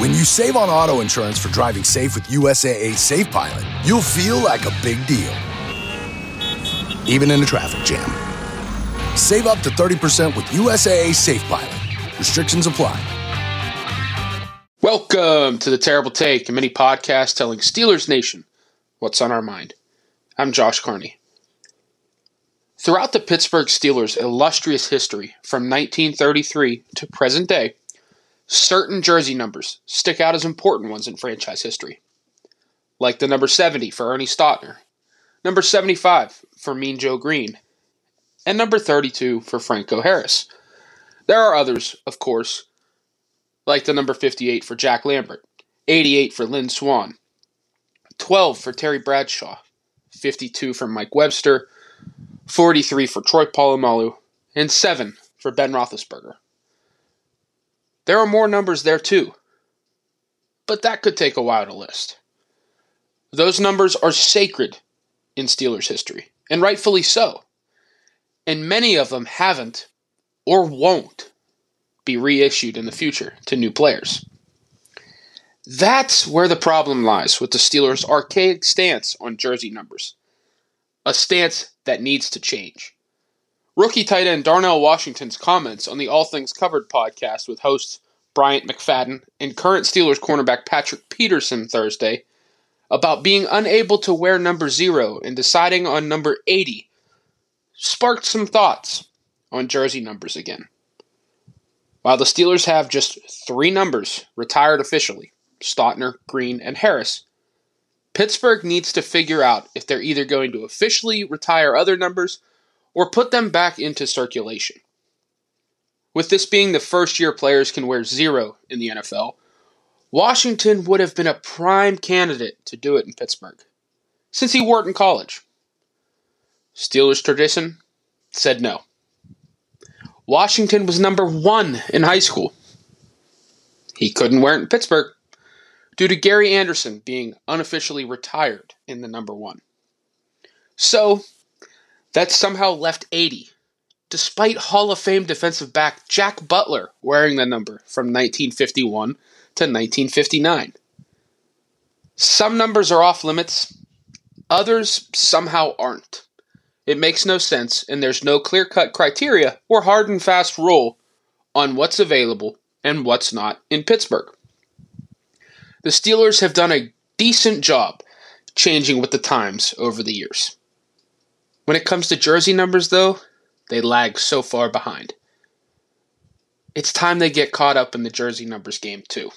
When you save on auto insurance for driving safe with USAA Safe Pilot, you'll feel like a big deal, even in a traffic jam. Save up to 30% with USAA Safe Pilot. Restrictions apply. Welcome to the Terrible Take, a mini podcast telling Steelers Nation what's on our mind. I'm Josh Carney. Throughout the Pittsburgh Steelers' illustrious history from 1933 to present day, certain jersey numbers stick out as important ones in franchise history. Like the number 70 for Ernie Stautner, number 75 for Mean Joe Greene, and number 32 for Franco Harris. There are others, of course, like the number 58 for Jack Lambert, 88 for Lynn Swann, 12 for Terry Bradshaw, 52 for Mike Webster, 43 for Troy Polamalu, and 7 for Ben Roethlisberger. There are more numbers there too, but that could take a while to list. Those numbers are sacred in Steelers history, and rightfully so. And many of them haven't or won't be reissued in the future to new players. That's where the problem lies with the Steelers' archaic stance on jersey numbers. A stance that needs to change. Rookie tight end Darnell Washington's comments on the All Things Covered podcast with hosts Bryant McFadden and current Steelers cornerback Patrick Peterson Thursday about being unable to wear number zero and deciding on number 80 sparked some thoughts on jersey numbers again. While the Steelers have just three numbers retired officially Stautner, Greene, and Harris Pittsburgh needs to figure out if they're either going to officially retire other numbers or put them back into circulation. With this being the first year players can wear zero in the NFL, Washington would have been a prime candidate to do it in Pittsburgh, since he wore it in college. Steelers tradition said no. Washington was number one in high school. He couldn't wear it in Pittsburgh due to Gary Anderson being unofficially retired in the number one. So, that somehow left 80, despite Hall of Fame defensive back Jack Butler wearing the number from 1951 to 1959. Some numbers are off limits, others somehow aren't. It makes no sense, and there's no clear cut criteria or hard and fast rule on what's available and what's not in Pittsburgh. The Steelers have done a decent job changing with the times over the years. When it comes to jersey numbers, though, they lag so far behind. It's time they get caught up in the jersey numbers game, too.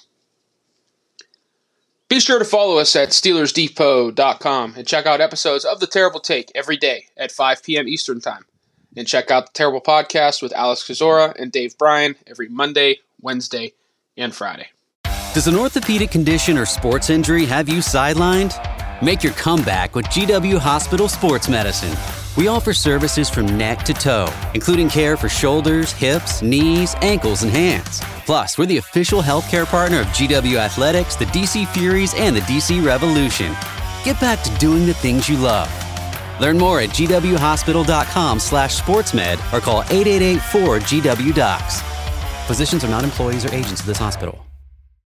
Be sure to follow us at SteelersDepot.com and check out episodes of The Terrible Take every day at 5 p.m. Eastern Time. And check out The Terrible Podcast with Alex Kozora and Dave Bryan every Monday, Wednesday, and Friday. Does an orthopedic condition or sports injury have you sidelined? Make your comeback with GW Hospital Sports Medicine. We offer services from neck to toe, including care for shoulders, hips, knees, ankles, and hands. Plus, we're the official healthcare partner of GW Athletics, the DC Furies, and the DC Revolution. Get back to doing the things you love. Learn more at gwhospital.com slash sportsmed or call 888-4GW-DOCS. Physicians are not employees or agents of this hospital.